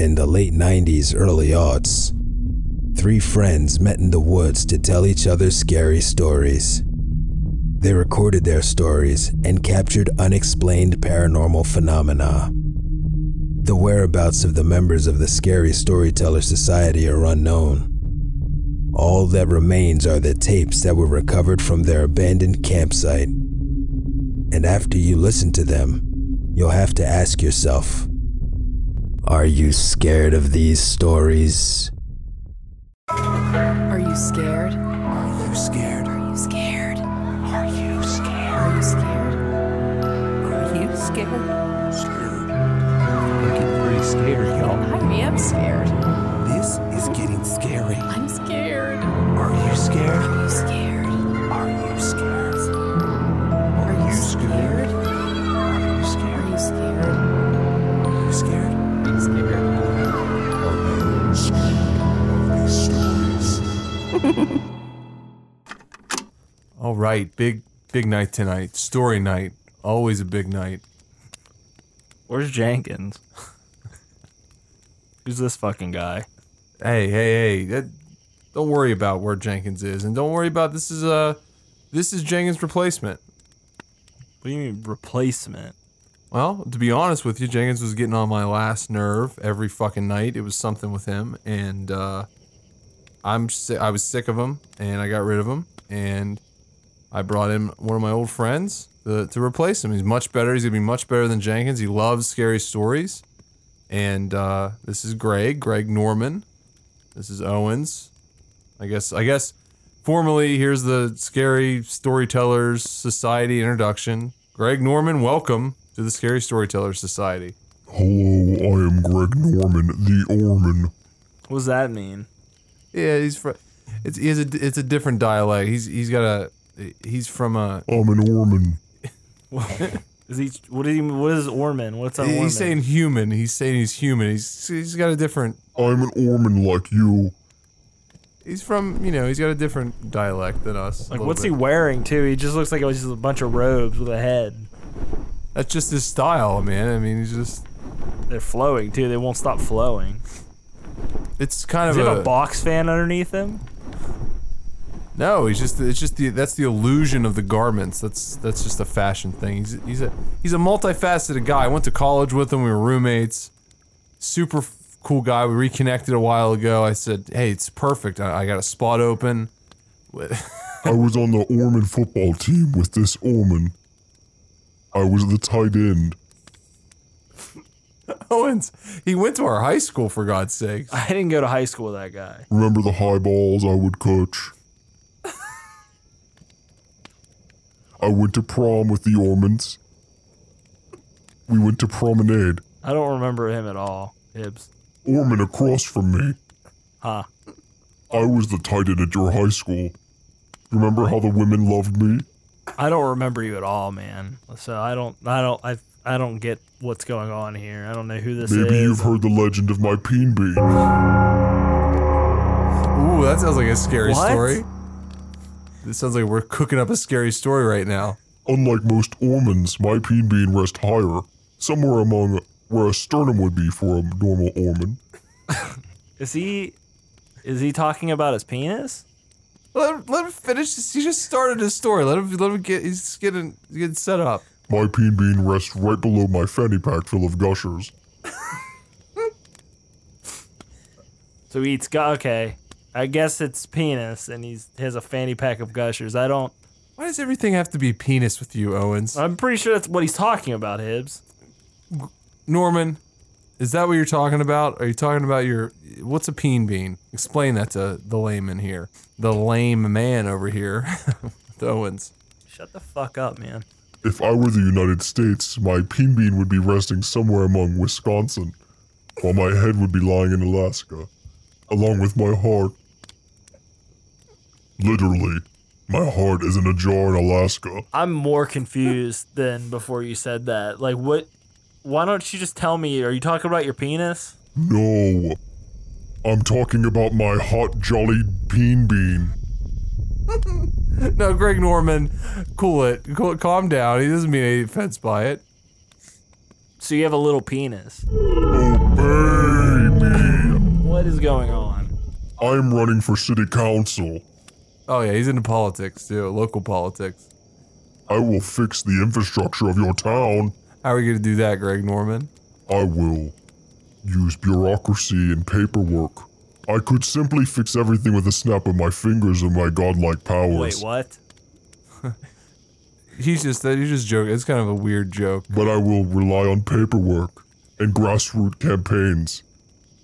In the late 90s, early aughts, three friends met in the woods to tell each other scary stories. They recorded their stories and captured unexplained paranormal phenomena. The whereabouts of the members of the Scary Storyteller Society are unknown. All that remains are the tapes that were recovered from their abandoned campsite. And after you listen to them, you'll have to ask yourself Are you scared of these stories? Are you scared? Are you scared? Are you scared? Are you scared? Are you scared? Are you scared? Scared. I'm getting pretty scared, y'all. I am scared. This is getting scary. I'm scared. Are you scared? Are you scared? Right, big big night tonight. Story night. Always a big night. Where's Jenkins? Who's this fucking guy? Hey, hey, hey. That, don't worry about where Jenkins is, and don't worry about this is uh this is Jenkins' replacement. What do you mean replacement? Well, to be honest with you, Jenkins was getting on my last nerve every fucking night. It was something with him, and uh, I'm si- I was sick of him, and I got rid of him, and I brought in one of my old friends to, to replace him. He's much better. He's gonna be much better than Jenkins. He loves scary stories, and uh, this is Greg, Greg Norman. This is Owens. I guess I guess formally here's the Scary Storytellers Society introduction. Greg Norman, welcome to the Scary Storytellers Society. Hello, I am Greg Norman, the Orman. What does that mean? Yeah, he's from. It's he has a it's a different dialect. He's he's got a he's from a. I'm an Orman. Is he? What did he? What is Orman? What's a Orman? He's saying human. He's saying he's human. He's he's got a different. I'm an Orman like you. He's from you know he's got a different dialect than us. like, little what's he wearing too? He just looks like it was just a bunch of robes with a head. That's just his style, man. I mean, he's just. They're flowing too. They won't stop flowing. It's kind Does of he have a, a box fan underneath him? No. He's just it's just the that's the illusion of the garments. That's that's just a fashion thing. He's he's a he's a multifaceted guy. I went to college with him. We were roommates. Super f- cool guy. We reconnected a while ago. I said, hey, it's perfect. I, I got a spot open. I was on the Orman football team with this Orman. I was the tight end. Owens, he went to our high school for God's sake. I didn't go to high school with that guy. Remember the high balls I would coach? I went to prom with the Ormans. We went to promenade. I don't remember him at all. Hibbs. Orman across from me. Huh. I was the titan at your high school. Remember how the women loved me? I don't remember you at all, man. So I don't. I don't. I. I don't get what's going on here. I don't know who this is. Maybe is. you've heard the legend of my peen bean. Ooh, that sounds like a scary What? story. This sounds like we're cooking up a scary story right now. Unlike most Ormans, my peen bean rests higher, somewhere among where a sternum would be for a normal Orman. Is he? Is he talking about his penis? Let him, let him finish. this. He just started his story. Let him let him get. He's getting getting set up. My peen bean rests right below my fanny pack full of gushers. So he eats. gu- Okay. I guess it's penis, and he's has a fanny pack of gushers. I don't. Why does everything have to be penis with you, Owens? I'm pretty sure that's what he's talking about, Hibbs. Norman, is that what you're talking about? Are you talking about your what's a peen bean? Explain that to the layman here, the lame man over here, with Owens. Shut the fuck up, man. If I were the United States, my peen bean would be resting somewhere among Wisconsin, while my head would be lying in Alaska, along with my heart. Literally, my heart is in a jar in Alaska. I'm more confused than before you said that. Like, what? Why don't you just tell me? Are you talking about your penis? No, I'm talking about my hot, jolly peen bean. No, Greg Norman, cool it, cool, calm down. He doesn't mean any offense by it. So you have a little penis. Oh, Obey What is going on? I'm running for city council. Oh yeah, he's into politics too, local politics. I will fix the infrastructure of your town. How are we gonna do that, Greg Norman? I will use bureaucracy and paperwork. I could simply fix everything with a snap of my fingers and my godlike powers. Wait, what? He's just that he's just joking. It's kind of a weird joke. But I will rely on paperwork and grassroots campaigns.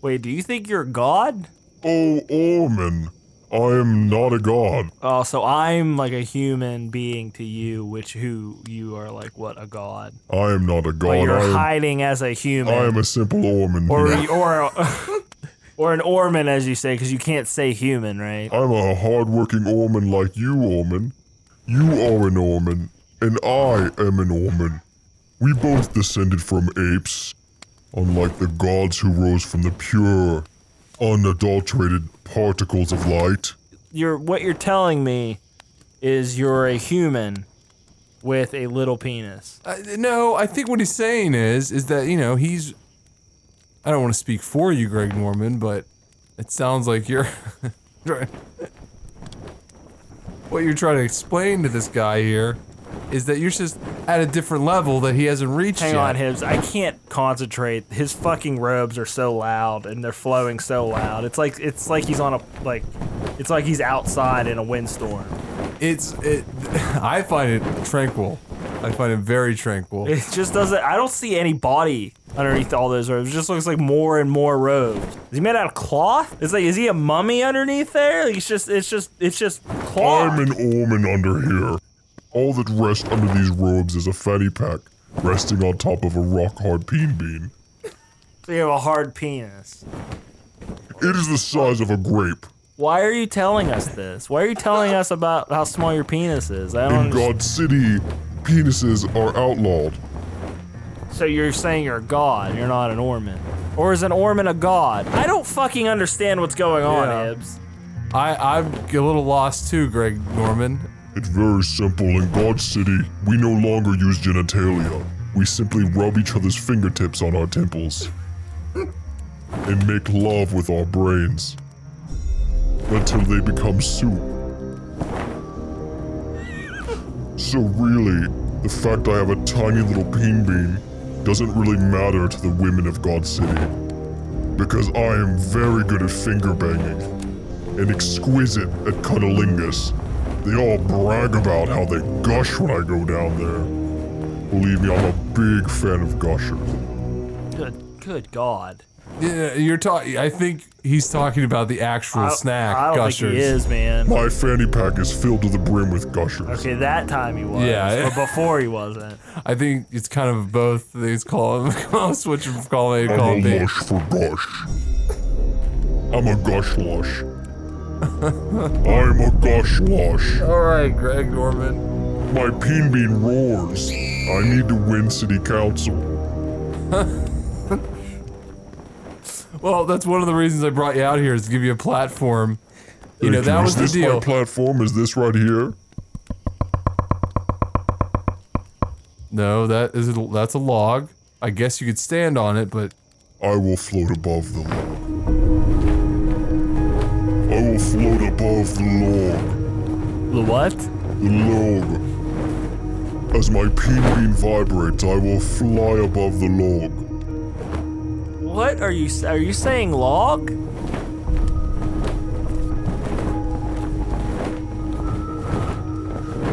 Wait, do you think you're God? Oh, Orman, I am not a god. Oh, so I'm like a human being to you, which who you are like what a god. I am not a god. But you're I, am, hiding as a human, I am a simple Orman. or here. or or an Orman, as you say, because you can't say human, right? I'm a hardworking Orman like you, Orman. You are an Orman, and I am an Orman. We both descended from apes, unlike the gods who rose from the pure, unadulterated particles of light. You're what you're telling me is you're a human with a little penis. Uh, no, I think what he's saying is is that you know he's. I don't want to speak for you, Greg Norman, but it sounds like you're. what you're trying to explain to this guy here is that you're just at a different level that he hasn't reached Hang yet. on, Hibbs. I can't concentrate. His fucking robes are so loud and they're flowing so loud. It's like it's like he's on a like it's like he's outside in a windstorm. It's it. I find it tranquil. I find it very tranquil. It just doesn't I don't see any body underneath all those robes. It just looks like more and more robes. Is he made out of cloth? It's like is he a mummy underneath there? Like it's just it's just it's just cloth. I'm an omen under here. All that rests under these robes is a fanny pack resting on top of a rock hard peen bean. So you have a hard penis. It is the size of a grape. Why are you telling us this? Why are you telling us about how small your penis is? I don't In understand. God City, penises are outlawed. So you're saying you're a god, you're not an Orman. Or is an Orman a god? I don't fucking understand what's going on, Yeah. Hibbs. I I'm a little lost too, Greg Norman. It's very simple. In God City, we no longer use genitalia. We simply rub each other's fingertips on our temples and make love with our brains until they become soup. So, really, the fact I have a tiny little peen bean doesn't really matter to the women of God City because I am very good at finger banging and exquisite at cunnilingus. They all brag about how they gush when I go down there. Believe me, I'm a big fan of gushers. Good, good God. Yeah, you're talking. I think he's talking about the actual I, snack I don't gushers. think he is, man. My fanny pack is filled to the brim with gushers. Okay, that time he was. Yeah. But before he wasn't. I think it's kind of both. These call him. I'll switch from calling A to I'm calling a B. lush for gush. I'm a gush lush. I'm a gush lush. All right, Greg Norman. My peen bean roars. I need to win city council. Well, that's one of the reasons I brought you out here is to give you a platform. You know that was the this my deal. platform? Is this right here? No, that is that's a log. I guess you could stand on it, but I will float above the log. Will float above the log. The what? The log. As my peen bean vibrates, I will fly above the log. What are you are you saying log?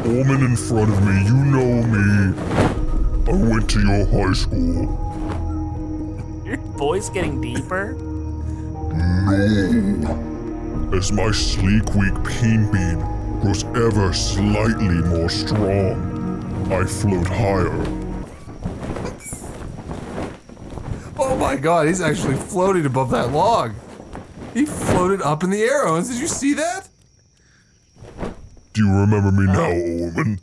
Woman in front of me, you know me. I went to your high school. Your voice getting deeper? As my sleek, weak peen bean grows ever slightly more strong, I float higher. oh my god, he's actually floating above that log. He floated up in the air. Owens. Did you see that? Do you remember me now, woman?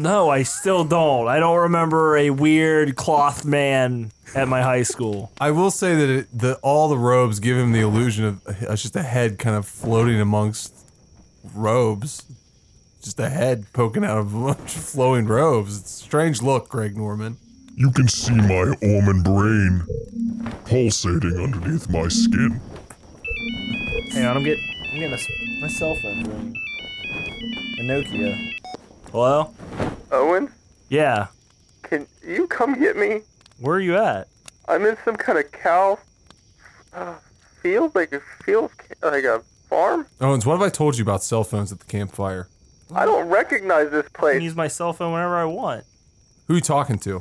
No, I still don't. I don't remember a weird cloth man at my high school. I will say that it, the all the robes give him the illusion of uh, just a head kind of floating amongst robes. Just a head poking out of a bunch of flowing robes. It's a strange look, Greg Norman. You can see my Orman brain pulsating underneath my skin. Hang on, I'm getting I'm getting a s my cell phone ringing. A Nokia. Hello? Owen, Yeah. can you come get me? Where are you at? I'm in some kind of cow uh, field, like a field, like a farm. Owens, what have I told you about cell phones at the campfire? I don't recognize this place. I can place. use my cell phone whenever I want. Who you talking to?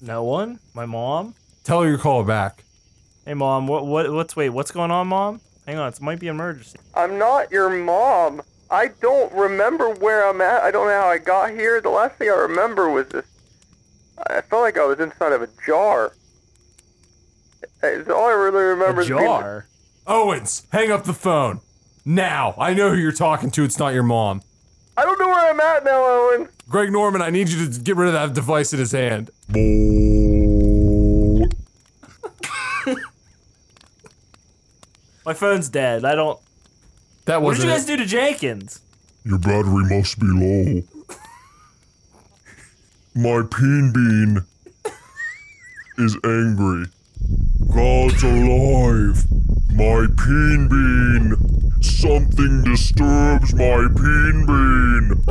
No one? My mom? Tell her you call her back. Hey mom, what what what's wait, what's going on, mom? Hang on, it might be an emergency. I'm not your mom. I don't remember where I'm at. I don't know how I got here. The last thing I remember was this. I felt like I was inside of a jar. It's all I really remember. A is being- jar. Owens, hang up the phone. Now. I know who you're talking to. It's not your mom. I don't know where I'm at now, Owen. Greg Norman, I need you to get rid of that device in his hand. My phone's dead. I don't That What did you guys it. do to Jenkins? Your battery must be low. My peen bean is angry. God's alive. My peen bean. Something disturbs my peen bean.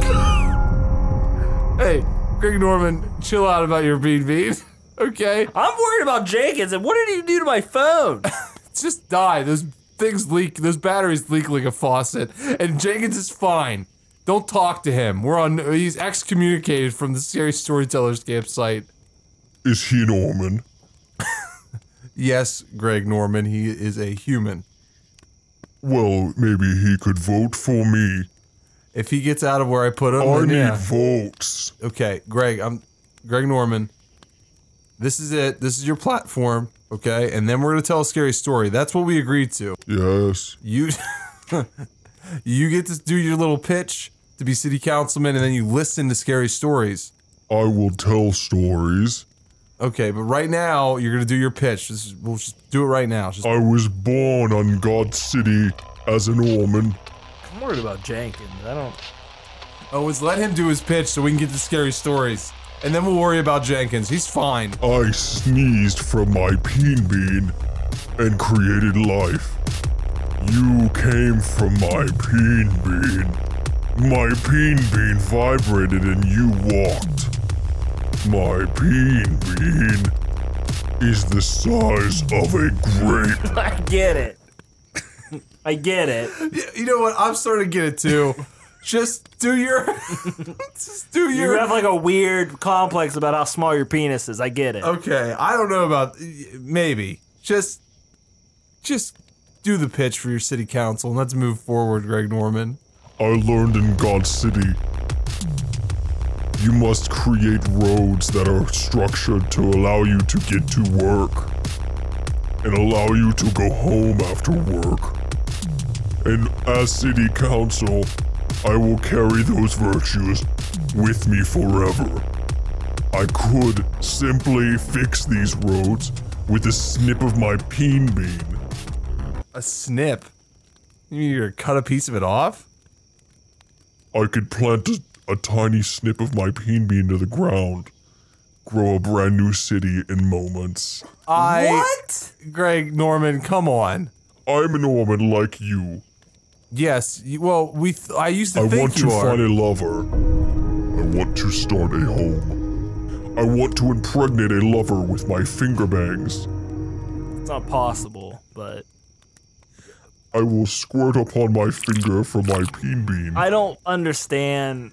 Hey, Greg Norman, chill out about your peen bean. Okay? I'm worried about Jenkins and what did he do to my phone? Just die. Those things leak. Those batteries leak like a faucet. And Jenkins is fine. Don't talk to him. We're on. He's excommunicated from the Scary Storytellers campsite. Is he Norman? Yes, Greg Norman. He is a human. Well, maybe he could vote for me. If he gets out of where I put him, I need yeah. votes. Okay, Greg. I'm Greg Norman. This is it. This is your platform. Okay, and then we're gonna tell a scary story. That's what we agreed to. Yes. You you get to do your little pitch to be city councilman, and then you listen to scary stories. I will tell stories. Okay, but right now you're gonna do your pitch. This is, we'll just do it right now. Just, I was born on God City as an Norman. I'm worried about Jenkins. I don't oh, Owens, let him do his pitch so we can get the scary stories, and then we'll worry about Jenkins. He's fine. I sneezed from my peen bean and created life. You came from my peen bean. My peen bean vibrated and you walked. My peen bean is the size of a grape. I get it. I get it. You know what? I'm starting to get it too. just do your, just do your. You have like a weird complex about how small your penis is. I get it. Okay, I don't know about maybe. Just just do the pitch for your city council and let's move forward, Greg Norman. I learned in God City. You must create roads that are structured to allow you to get to work and allow you to go home after work. And as city council, I will carry those virtues with me forever. I could simply fix these roads with a snip of my peen bean. A snip. You mean you're gonna cut a piece of it off? I could plant a, a tiny snip of my peen bean to the ground, grow a brand new city in moments. I What? Greg Norman, come on. I'm a Norman like you. Yes, you, well, we. Th- I used to I think want you to are. find a lover. I want to start a home. I want to impregnate a lover with my finger bangs. It's not possible, but I will squirt upon my finger from my peen bean. I don't understand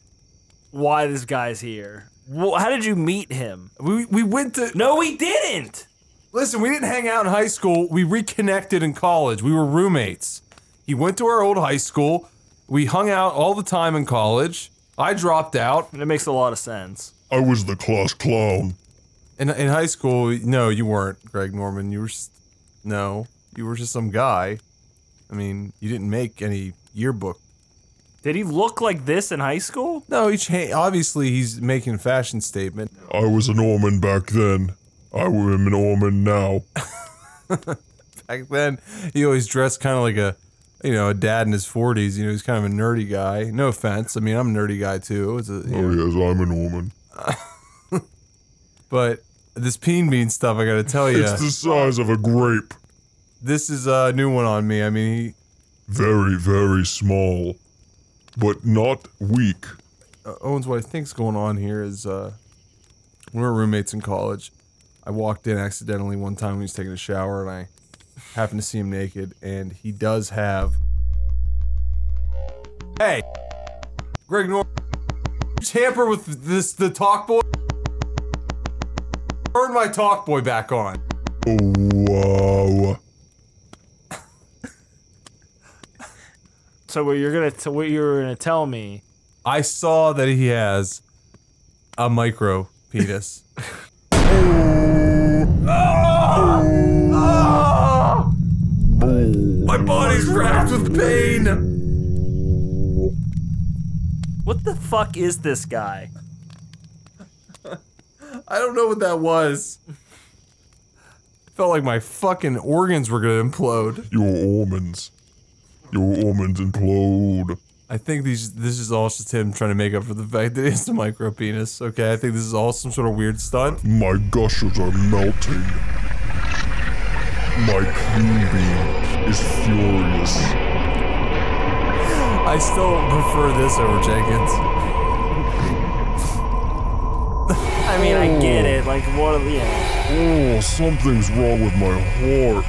why this guy's here. Well, how did you meet him? we we went to. No, we didn't. Listen, we didn't hang out in high school. We reconnected in college. We were roommates. He went to our old high school. We hung out all the time in college. I dropped out. It makes a lot of sense. I was the class clown. In, in high school, no, you weren't, Greg Norman. You were just, no, you were just some guy. I mean, you didn't make any yearbook. Did he look like this in high school? No, he cha- obviously he's making a fashion statement. I was a Norman back then. I am a Norman now. Back then, he always dressed kind of like a, you know, a dad in his 40s. You know, he's kind of a nerdy guy. No offense. I mean, I'm a nerdy guy too. It's a, Oh know, yes, I'm a Norman. but this peen bean stuff, I got to tell you, It's the size of a grape. this is a new one on me. I mean, he, very, very small, but not weak. uh, Owens, what I think's going on here is uh, we were roommates in college. I walked in accidentally one time when he was taking a shower, and I happened to see him naked, and he does have. Hey, Greg Norman, tamper with this the talk boy. Turn my talk boy back on. Wow. So what you're gonna t- what you're gonna tell me? I saw that he has a micro penis. My body's racked with pain. What the fuck is this guy? I don't know what that was. Felt like my fucking organs were gonna implode. Your almonds. Your almonds implode. I think these this is all just him trying to make up for the fact that he has a micro penis. Okay, I think this is all some sort of weird stunt. My gushers are melting. My peen bean is furious. I still prefer this over Jenkins. I mean, I get it. Like, what? Yeah. Oh, something's wrong with my heart.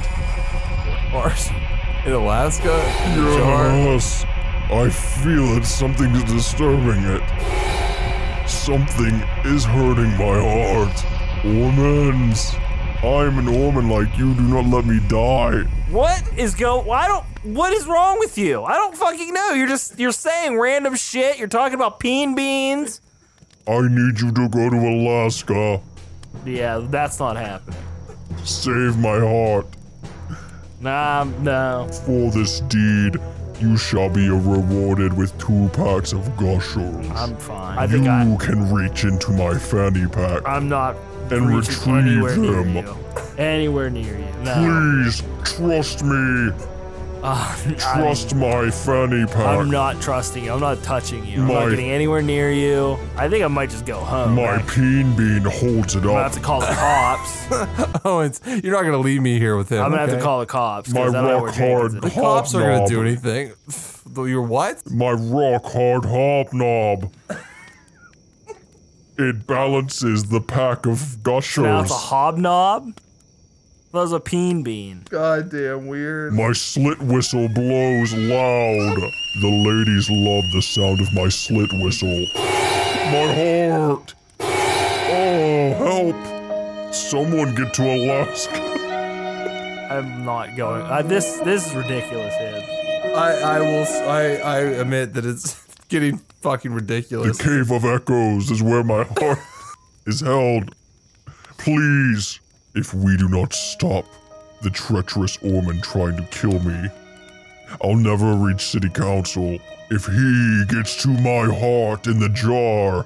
Mars in Alaska. Jar. Yes, I feel it. Something is disturbing it. Something is hurting my heart. Ormans. I'm an Orman like you. Do not let me die. What is go? I don't. What is wrong with you? I don't fucking know. You're just you're saying random shit. You're talking about peen beans. I need you to go to Alaska. Yeah, that's not happening. Save my heart. Nah, no. For this deed, you shall be rewarded with two packs of gushers. I'm fine. I you think I. can reach into my fanny pack. I'm not And retrieve anywhere near them. Anywhere near you. No. Please trust me. Uh, Trust my fanny pack. I'm not trusting you. I'm not touching you. I'm My- not getting anywhere near you. I think I might just go home. my peen bean holds it up. I'm gonna have to call the cops. Owens, you're not gonna leave me here with him. I'm gonna have to call the cops. My I don't know where rock hard is. The cops aren't gonna do anything. Your what? my rock hard hobnob. It balances the pack of gushers. Now it's a hobnob. That was a peen bean. Goddamn weird. My slit whistle blows loud. The ladies love the sound of my slit whistle. My heart. Oh, help. Someone get to Alaska. I'm not going. Uh, this this is ridiculous, Hibbs. I I will s- I I admit that it's getting fucking ridiculous. The. Cave of Echoes is where my heart is held. Please, if we do not stop the treacherous Orman trying to kill me, I'll never reach City Council. If he gets to my heart in the jar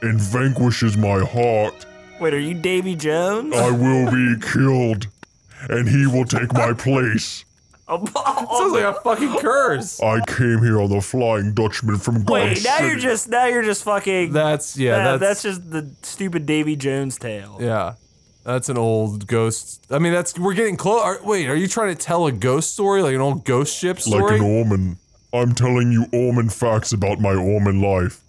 and vanquishes my heart, Wait, are you Davy Jones? I will be killed, and he will take my place. Sounds like a fucking curse. I came here on the Flying Dutchman from God Wait, now City. you're just now you're just fucking. That's yeah. yeah, that's, that's just the stupid Davy Jones tale. yeah. That's an old ghost. I mean, that's we're getting close. Wait, are you trying to tell a ghost story, like an old ghost ship story? like an Orman. I'm telling you Orman facts about my Orman life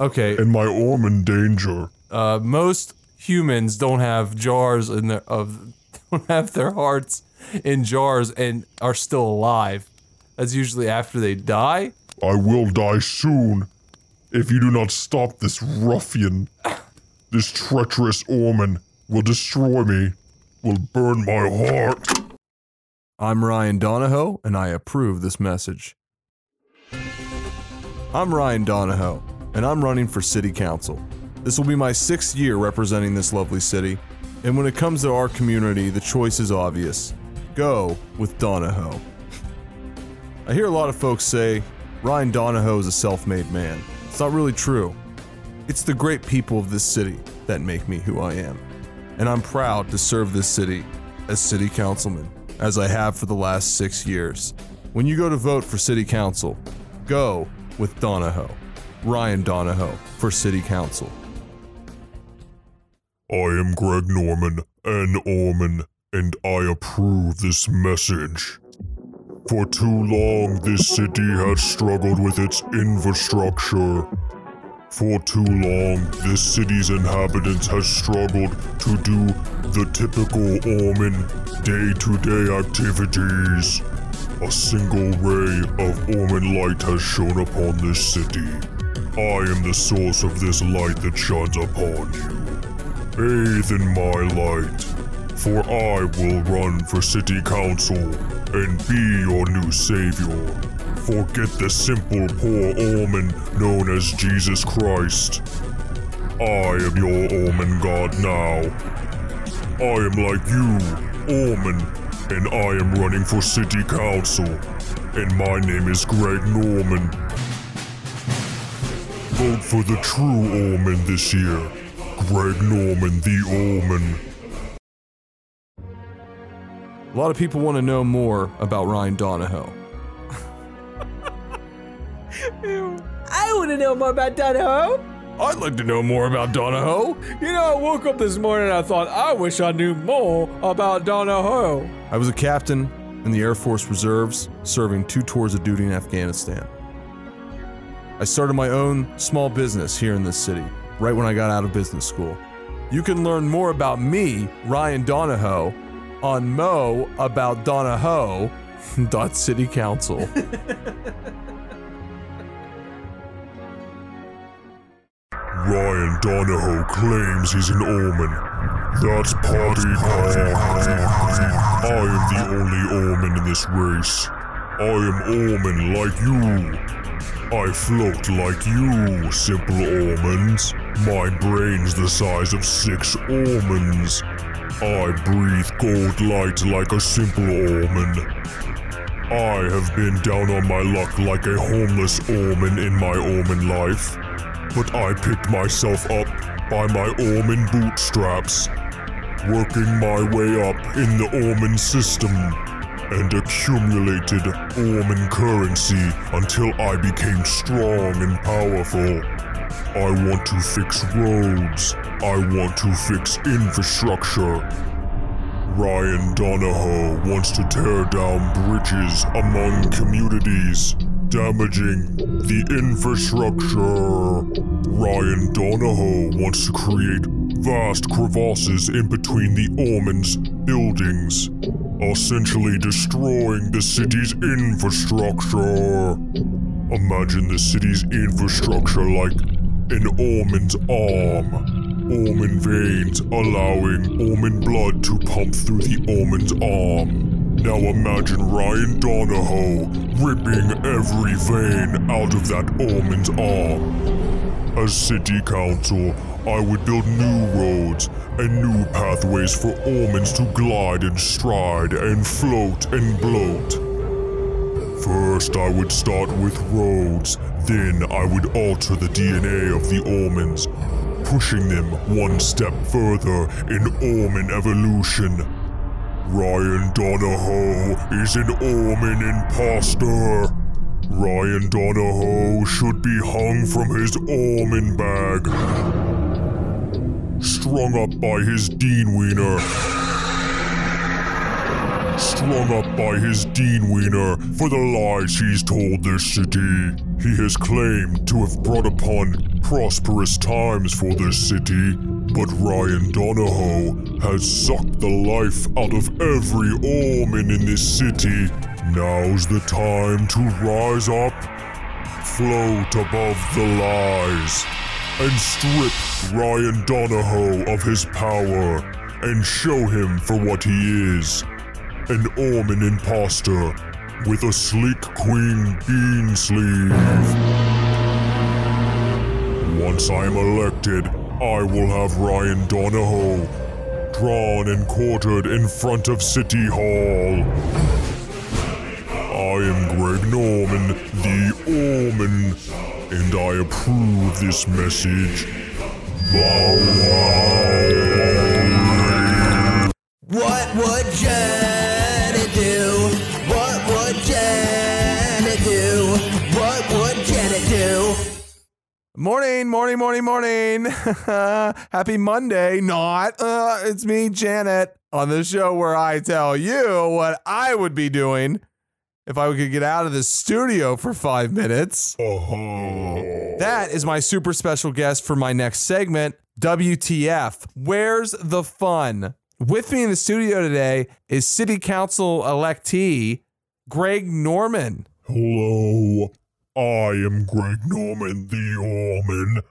okay. and my Orman danger. uh, most humans don't have jars in their of don't have their hearts in jars and are still alive. That's usually after they die. I will die soon if you do not stop this ruffian. This treacherous Orman will destroy me, will burn my heart. I'm Ryan Donahoe, and I approve this message. I'm Ryan Donahoe, and I'm running for City Council. This will be my sixth year representing this lovely city, and when it comes to our community, the choice is obvious go with Donahoe. I hear a lot of folks say Ryan Donahoe is a self made man. It's not really true. It's the great people of this city that make me who I am. And I'm proud to serve this city as city councilman, as I have for the last six years. When you go to vote for city council, go with Donahoe. Ryan Donahoe for city council. I am Greg Norman, an Orman, and I approve this message. For too long, this city has struggled with its infrastructure. For too long, this city's inhabitants has struggled to do the typical Orman day-to-day activities. A single ray of Orman light has shone upon this city. I am the source of this light that shines upon you. Bathe in my light, for I will run for city council and be your new savior. Forget the simple poor Orman known as Jesus Christ. I am your Orman God now. I am like you, Orman, and I am running for city council. And my name is Greg Norman. Vote for the true Orman this year. Greg Norman, the Orman. A lot of people want to know more about Ryan Donahoe. I want to know more about Donahoe. I'd like to know more about Donahoe. You know, I woke up this morning and I thought, I wish I knew more about Donahoe. I was a captain in the Air Force Reserves, serving two tours of duty in Afghanistan. I started my own small business here in this city, right when I got out of business school. You can learn more about me, Ryan Donahoe, on Mo about Donahoe. Dot City Council. Ryan Donahoe claims he's an Orman. That's party talk. I am the only Orman in this race. I am Orman like you. I float like you, simple Ormans. My brain's the size of six Ormans. I breathe gold light like a simple Orman. I have been down on my luck like a homeless Orman in my Orman life but I picked myself up by my Orman bootstraps, working my way up in the Orman system, and accumulated Orman currency until I became strong and powerful. I want to fix roads. I want to fix infrastructure. Ryan Donahoe wants to tear down bridges among communities, damaging the infrastructure. Ryan Donahoe wants to create vast crevasses in between the Orman's buildings, essentially destroying the city's infrastructure. Imagine the city's infrastructure like an Orman's arm. Orman veins allowing Orman blood to pump through the Orman's arm. Now imagine Ryan Donahoe ripping every vein out of that Orman's arm. As city council, I would build new roads and new pathways for Ormans to glide and stride and float and bloat. First, I would start with roads, then I would alter the DNA of the Ormans, pushing them one step further in Orman evolution. Ryan Donahoe is an Orman imposter. Ryan Donahoe should be hung from his Orman bag, strung up by his Dean Wiener. Strung up by his Dean Wiener for the lies he's told this city. He has claimed to have brought upon prosperous times for this city, but Ryan Donahoe has sucked the life out of every Orman in this city. Now's the time to rise up, float above the lies, and strip Ryan Donahoe of his power and show him for what he is an Orman imposter with a sleek queen bean sleeve. Once I am elected, I will have Ryan Donahoe drawn and quartered in front of City Hall. I am Greg Norman, the Orman, and I approve this message. What would Janet do? What would Janet do? What would Janet do? Morning, morning, morning, morning. Happy Monday. Not. Uh, it's me, Janet, on the show where I tell you what I would be doing if I could get out of the studio for five minutes. Uh-huh. That is my super special guest for my next segment, WTF. Where's the fun? With me in the studio today is City Council electee Greg Norman. Hello. I am Greg Norman, the Orman.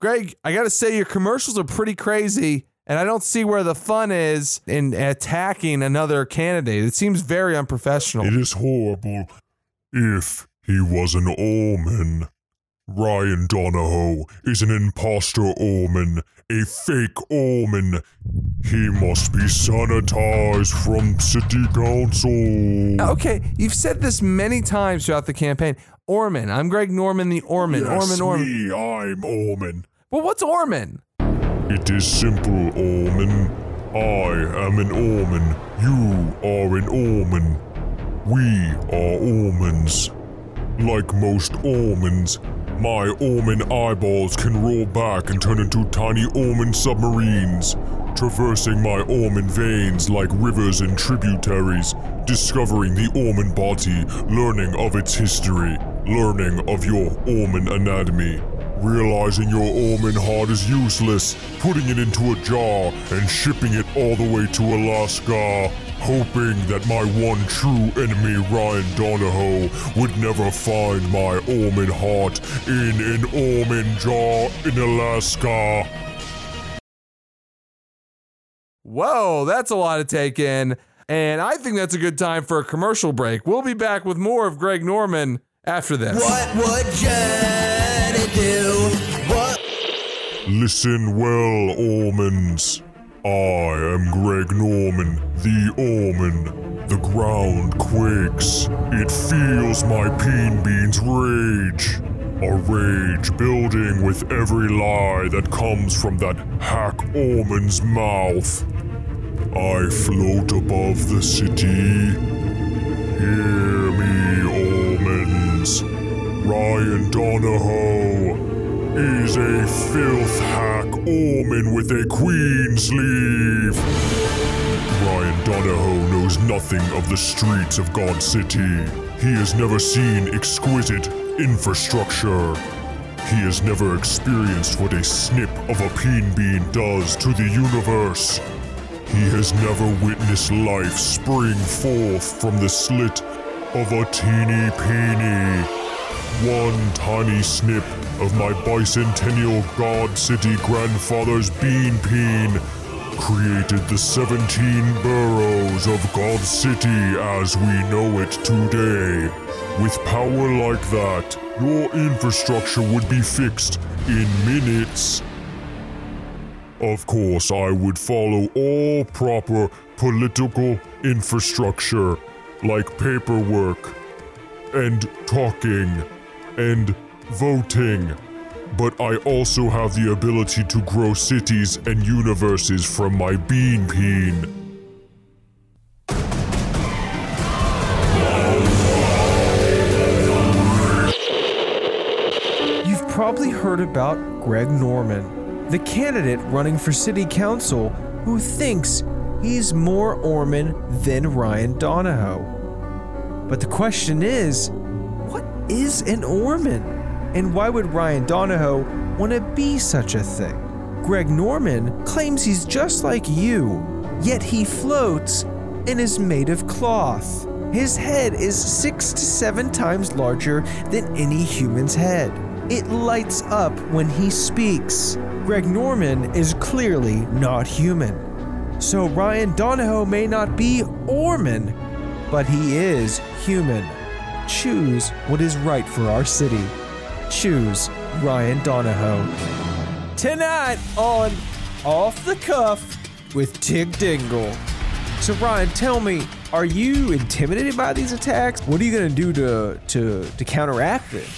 Greg, I got to say, your commercials are pretty crazy, and I don't see where the fun is in attacking another candidate. It seems very unprofessional. It is horrible if he was an Orman. Ryan Donahoe is an imposter Orman, a fake Orman. He must be sanitized from city council. Okay, you've said this many times throughout the campaign. Orman, I'm Greg Norman, the Orman. Yes, Orman, Orman. me, I'm Orman. Well, what's Orman? It is simple, Orman. I am an Orman. You are an Orman. We are Ormans. Like most Ormans, my Orman eyeballs can roll back and turn into tiny Orman submarines, traversing my Orman veins like rivers and tributaries, discovering the Orman body, learning of its history, learning of your Orman anatomy. Realizing your Orman heart is useless, putting it into a jar and shipping it all the way to Alaska, hoping that my one true enemy, Ryan Donahoe, would never find my Orman heart in an Orman jar in Alaska. Whoa, that's a lot to take in. And I think that's a good time for a commercial break. We'll be back with more of Greg Norman after this. What would Janet do? What? Listen well, Ormans. I am Greg Norman, the Orman. The ground quakes. It feels my peen beans rage. A rage building with every lie that comes from that hack Orman's mouth. I float above the city. Hear me, Ormans. Ryan Donahoe is a filth hack omen with a queen sleeve. Ryan Donahoe knows nothing of the streets of God City. He has never seen exquisite infrastructure. He has never experienced what a snip of a peen bean does to the universe. He has never witnessed life spring forth from the slit of a teeny peeny. One tiny snip of my bicentennial God City grandfather's bean peen created the 17 boroughs of God City as we know it today. With power like that, your infrastructure would be fixed in minutes. Of course, I would follow all proper political infrastructure, like paperwork, and talking, and voting. But I also have the ability to grow cities and universes from my bean peen. You've probably heard about Greg Norman, the candidate running for city council who thinks he's more Orman than Ryan Donahoe. But the question is, is an Orman? And why would Ryan Donahoe want to be such a thing? Greg Norman claims he's just like you, yet he floats and is made of cloth. His head is six to seven times larger than any human's head. It lights up when he speaks. Greg Norman is clearly not human. So Ryan Donahoe may not be Orman, but he is human. Choose what is right for our city. Choose Ryan Donahoe. Tonight on Off the Cuff with Tig Dingle. So Ryan, tell me, are you intimidated by these attacks? What are you gonna do to to to counteract it?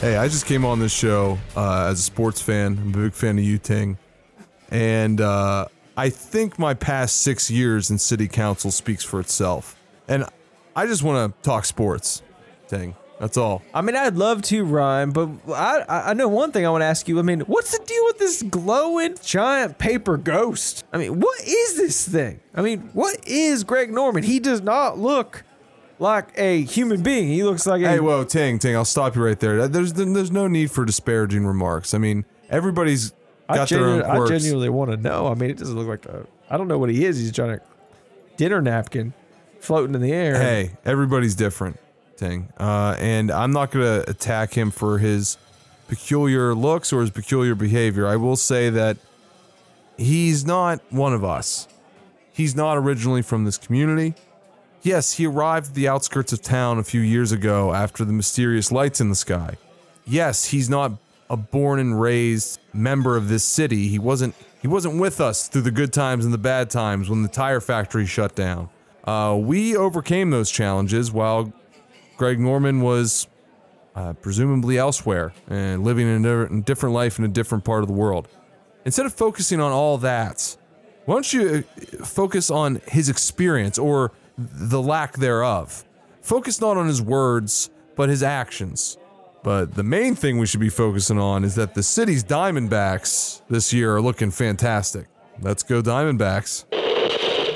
Hey, I just came on this show uh, as a sports fan. I'm a big fan of you, Ting. And uh, I think my past six years in city council speaks for itself. And I just want to talk sports, Ting. That's all. I mean, I'd love to, Ryan, but I I know one thing I want to ask you. I mean, what's the deal with this glowing giant paper ghost? I mean, what is this thing? I mean, what is Greg Norman? He does not look like a human being. He looks like a. Hey, whoa, Ting, Ting, I'll stop you right there. Uh, there's there's no need for disparaging remarks. I mean, everybody's got their own I genuinely want to know. I mean, it doesn't look like a. I don't know what he is. He's trying to dinner napkin floating in the air. Hey, everybody's different, Ting. Uh, and I'm not gonna attack him for his peculiar looks or his peculiar behavior. I will say that he's not one of us. He's not originally from this community. Yes, he arrived at the outskirts of town a few years ago after the mysterious lights in the sky. Yes, he's not a born and raised member of this city. He wasn't he wasn't with us through the good times and the bad times when the tire factory shut down. Uh, we overcame those challenges while Greg Norman was uh, presumably elsewhere and living in a different life in a different part of the world. Instead of focusing on all that, why don't you uh, focus on his experience or the lack thereof? Focus not on his words, but his actions. But the main thing we should be focusing on is that the city's Diamondbacks this year are looking fantastic. Let's go, Diamondbacks.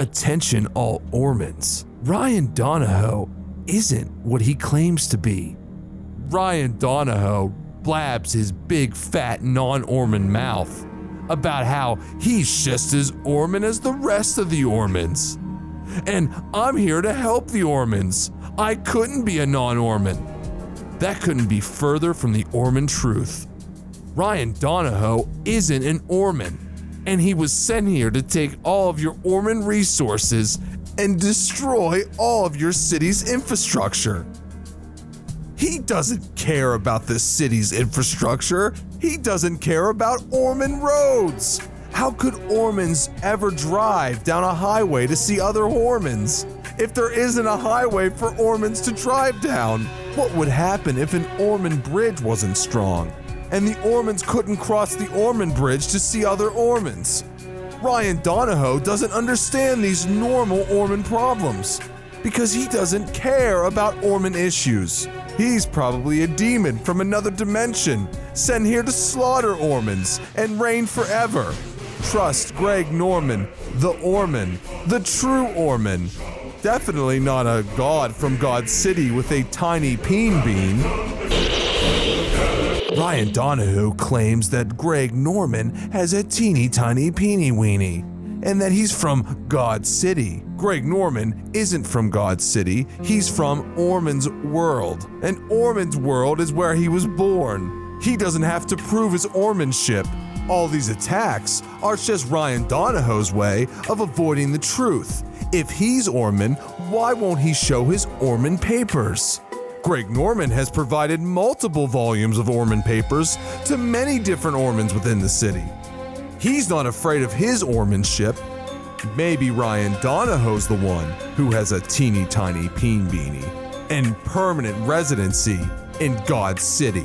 Attention, all Ormans. Ryan Donahoe isn't what he claims to be. Ryan Donahoe blabs his big, fat, non Orman mouth about how he's just as Orman as the rest of the Ormans. And I'm here to help the Ormans. I couldn't be a non Orman. That couldn't be further from the Orman truth. Ryan Donahoe isn't an Orman, and he was sent here to take all of your Orman resources and destroy all of your city's infrastructure. He doesn't care about the city's infrastructure. He doesn't care about Orman roads. How could Ormans ever drive down a highway to see other Ormans? If there isn't a highway for Ormans to drive down, what would happen if an Orman bridge wasn't strong? And the Ormans couldn't cross the Orman bridge to see other Ormans? Ryan Donahoe doesn't understand these normal Orman problems because he doesn't care about Orman issues. He's probably a demon from another dimension, sent here to slaughter Ormans and reign forever. Trust Greg Norman, the Orman, the true Orman. Definitely not a god from God City with a tiny peen bean. Ryan Donahoe claims that Greg Norman has a teeny tiny peeny weeny, and that he's from God City. Greg Norman isn't from God City, he's from Orman's world. And Orman's world is where he was born. He doesn't have to prove his Ormanship. All these attacks are just Ryan Donahoe's way of avoiding the truth. If he's Orman, why won't he show his Orman papers? Greg Norman has provided multiple volumes of Orman papers to many different Ormans within the city. He's not afraid of his Ormanship. Maybe Ryan Donahoe's the one who has a teeny tiny peen beanie and permanent residency in God City.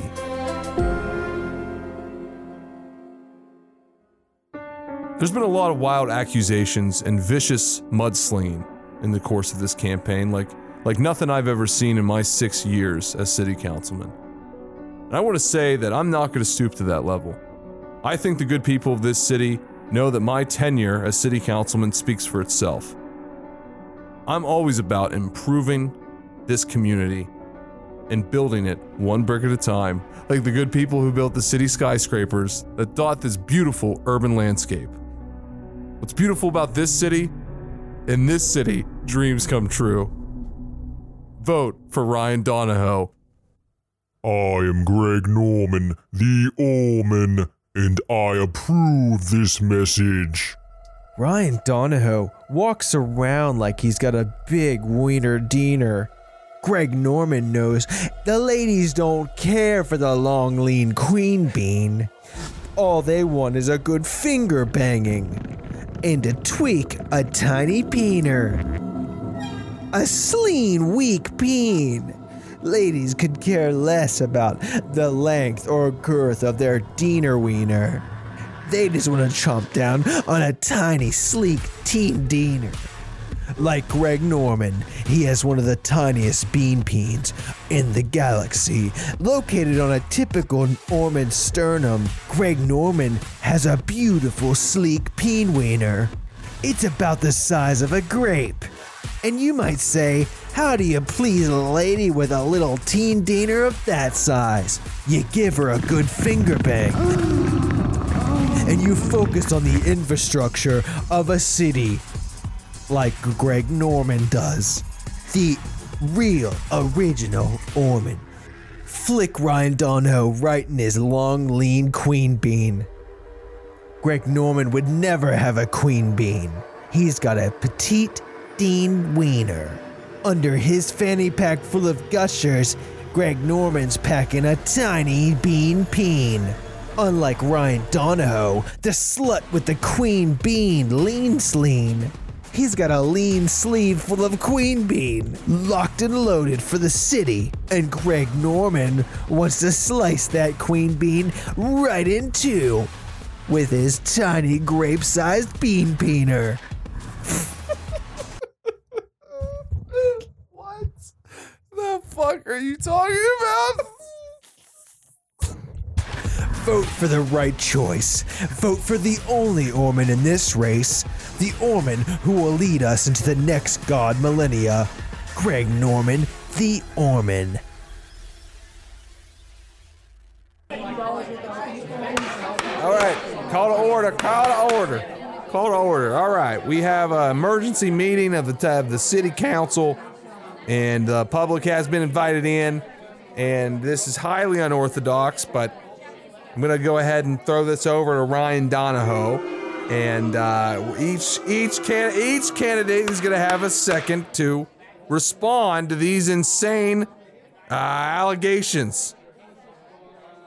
There's been a lot of wild accusations and vicious mudslinging in the course of this campaign, like like nothing I've ever seen in my six years as city councilman. And I want to say that I'm not going to stoop to that level. I think the good people of this city know that my tenure as city councilman speaks for itself. I'm always about improving this community and building it one brick at a time, like the good people who built the city skyscrapers that dot this beautiful urban landscape. What's beautiful about this city? In this city, dreams come true. Vote for Ryan Donahoe. I am Greg Norman, the Orman, and I approve this message. Ryan Donahoe walks around like he's got a big wiener diener. Greg Norman knows the ladies don't care for the long, lean queen bean. All they want is a good finger banging and to tweak a tiny peener. A sleen, weak peen. Ladies could care less about the length or girth of their diener wiener. They just want to chomp down on a tiny, sleek teen diener. Like Greg Norman, he has one of the tiniest bean peens in the galaxy. Located on a typical Norman sternum, Greg Norman has a beautiful, sleek peen wiener. It's about the size of a grape. And you might say, how do you please a lady with a little teen diener of that size? You give her a good finger bang. And you focus on the infrastructure of a city like Greg Norman does. The real, original Orman. Flick Ryan Donahoe right in his long, lean queen bean. Greg Norman would never have a queen bean. He's got a petite Dean Wiener. Under his fanny pack full of gushers, Greg Norman's packing a tiny bean peen. Unlike Ryan Donahoe, the slut with the queen bean lean sleen. He's got a lean sleeve full of queen bean, locked and loaded for the city. And Greg Norman wants to slice that queen bean right in two with his tiny grape sized bean peener. what the fuck are you talking about? Vote for the right choice. Vote for the only Orman in this race. The Orman who will lead us into the next God millennia. Greg Norman, the Orman. All right, call to order. Call to order. Call to order. All right, we have an emergency meeting of the of the city council, and the public has been invited in. And this is highly unorthodox, but I'm gonna go ahead and throw this over to Ryan Donahoe, and uh, each each can each candidate is gonna have a second to respond to these insane uh, allegations.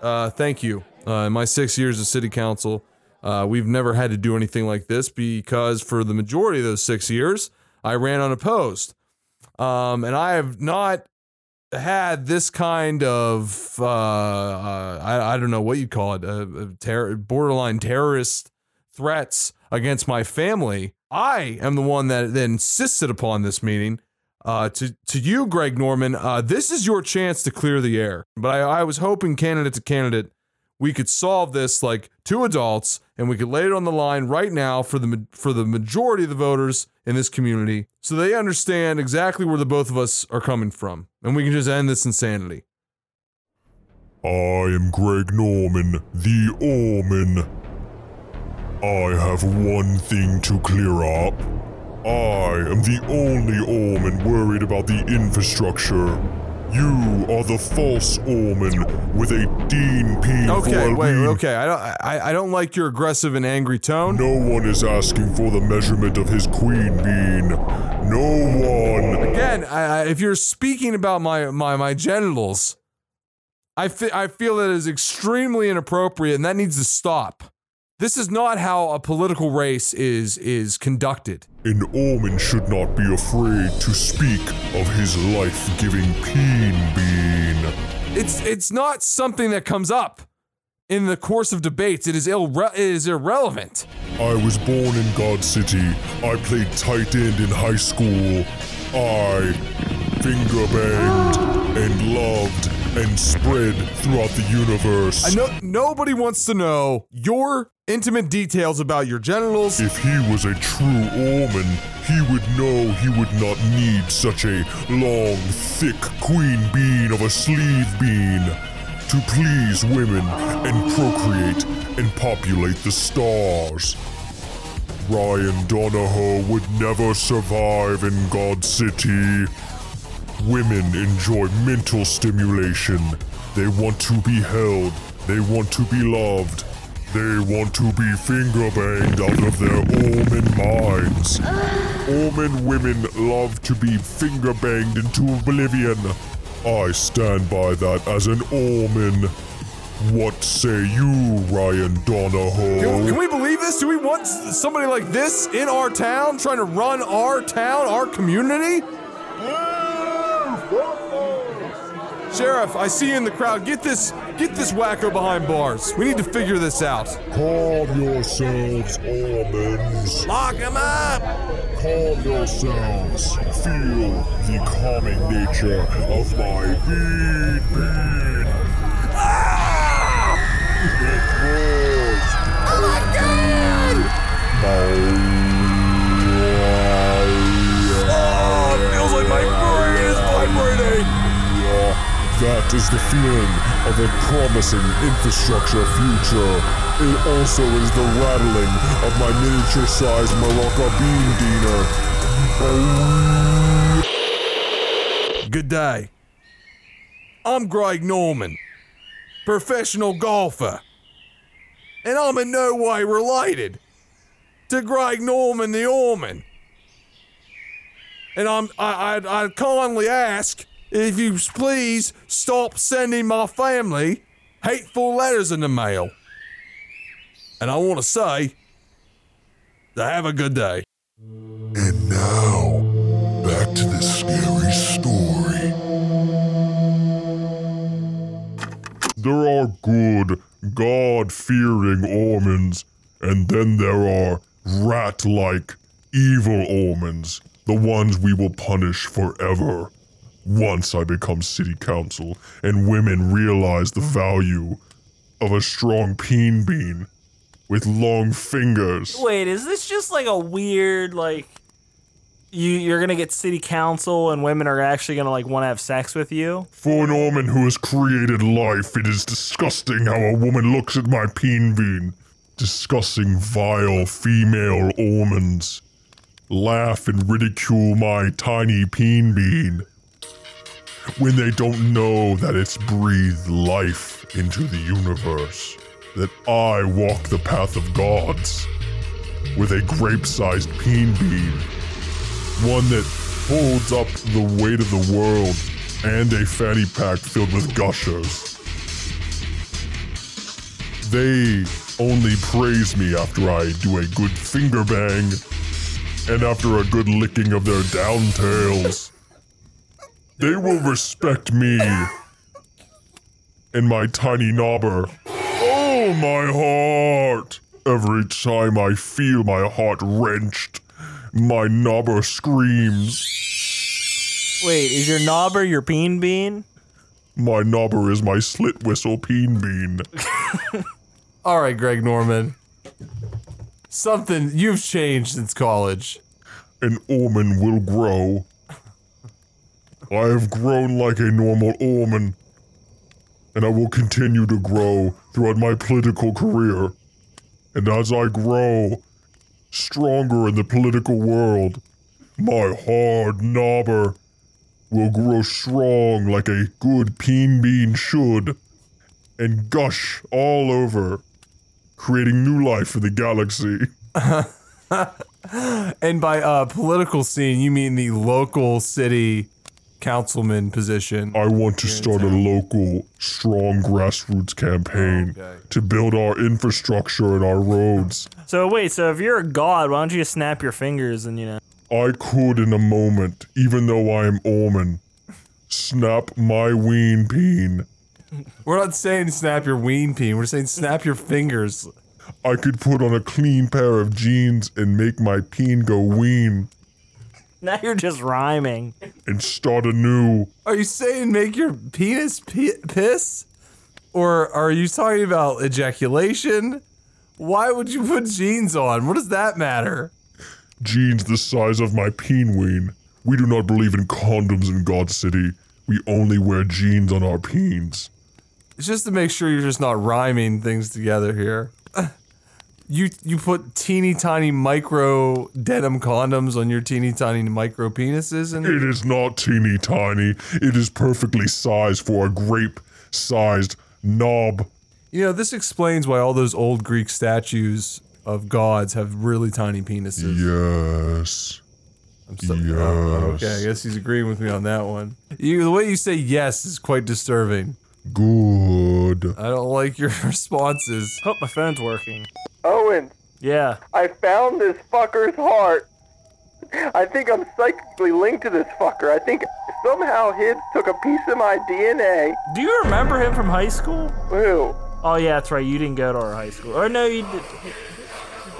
Uh, thank you. Uh, in my six years of city council, uh, we've never had to do anything like this because for the majority of those six years, I ran unopposed. Um, and I have not had this kind of, uh, uh, I, I don't know what you'd call it, uh, uh, terror, borderline terrorist threats against my family. I am the one that, that insisted upon this meeting. Uh, to to you, Greg Norman, uh, this is your chance to clear the air. But I, I was hoping, candidate to candidate, we could solve this like two adults, and we could lay it on the line right now for the for the majority of the voters in this community, so they understand exactly where the both of us are coming from, and we can just end this insanity. I am Greg Norman, the Orman. I have one thing to clear up. I am the only Orman worried about the infrastructure. You are the false Orman with a Dean for Okay, wait, lean- okay. I don't I, I don't like your aggressive and angry tone. No one is asking for the measurement of his queen bean. No one. Again, I, I, if you're speaking about my my my genitals, I fe- I feel that is extremely inappropriate, and that needs to stop. This is not how a political race is is conducted. An Orman should not be afraid to speak of his life-giving peen bean. It's it's not something that comes up in the course of debates. It is ilre- it is irrelevant. I was born in God City. I played tight end in high school. I finger banged and loved and spread throughout the universe. I know nobody wants to know your intimate details about your genitals. If he was a true Orman, he would know he would not need such a long, thick queen bean of a sleeve bean to please women and procreate and populate the stars. Ryan Donahoe would never survive in God City. Women enjoy mental stimulation. They want to be held. They want to be loved. They want to be finger banged out of their Orman minds. Orman women love to be finger banged into oblivion. I stand by that as an Orman. What say you, Ryan Donahoe? Can, can we believe this? Do we want somebody like this in our town trying to run our town, our community? Sheriff, I see you in the crowd. Get this, get this wacko behind bars. We need to figure this out. Calm yourselves, Ormans. Lock him up. Calm yourselves. Feel the calming nature of my bean bean. Ah! It roars. Oh my god! Bow. That is the feeling of a promising infrastructure future. It also is the rattling of my miniature-sized Maraca bean diener. Good day. I'm Greg Norman, professional golfer. And I'm in no way related to Greg Norman the Orman. And I'm I I I kindly ask if you please stop sending my family hateful letters in the mail. And I want to say, have a good day. And now, back to the scary story. There are good, God fearing omens, and then there are rat like, evil omens, the ones we will punish forever. Once I become city council and women realize the value of a strong peen bean with long fingers. Wait, is this just like a weird like you you're gonna get city council and women are actually gonna like want to have sex with you? For an Orman who has created life, it is disgusting how a woman looks at my peen bean. Discussing vile female Ormans. Laugh and ridicule my tiny peen bean. When they don't know that it's breathed life into the universe. That I walk the path of gods. With a grape sized peen bean one that holds up the weight of the world and a fanny pack filled with gushers. They only praise me after I do a good finger bang and after a good licking of their downtails. They will respect me and my tiny knobber. Oh, my heart! Every time I feel my heart wrenched, my knobber screams. Wait, is your knobber your peen bean? My knobber is my slit whistle peen bean. All right, Greg Norman. Something you've changed since college. An Orman will grow. I have grown like a normal Orman, and I will continue to grow throughout my political career. And as I grow stronger in the political world, my hard knobber will grow strong like a good peen bean should and gush all over, creating new life for the galaxy. And by uh, political scene, you mean the local city councilman position. I want to start a local, strong grassroots campaign to build our infrastructure and our roads. So wait, so if you're a god, why don't you just snap your fingers and you know? I could in a moment, even though I am Orman, snap my ween peen. We're not saying snap your ween peen. We're saying snap your fingers. I could put on a clean pair of jeans and make my peen go ween Now you're just rhyming. and start anew. Are you saying make your penis pi- piss? Or are you talking about ejaculation? Why would you put jeans on? What does that matter? Jeans the size of my peen ween. We do not believe in condoms in God City. We only wear jeans on our peens. It's just to make sure you're just not rhyming things together here. You you put teeny tiny micro denim condoms on your teeny tiny micro penises and It is not teeny tiny. It is perfectly sized for a grape sized knob. you know this explains why all those old Greek statues of gods have really tiny penises. Yes. I'm so- oh, Yes. oh, okay, I guess he's agreeing with me on that one. You the way you say yes is quite disturbing. Good. I don't like your responses. Hope my phone's working. Owen, Yeah. I found this fucker's heart. I think I'm psychically linked to this fucker. I think somehow Hibbs took a piece of my DNA. Do you remember him from high school? Who? Oh yeah, that's right. You didn't go to our high school. Or no, you did.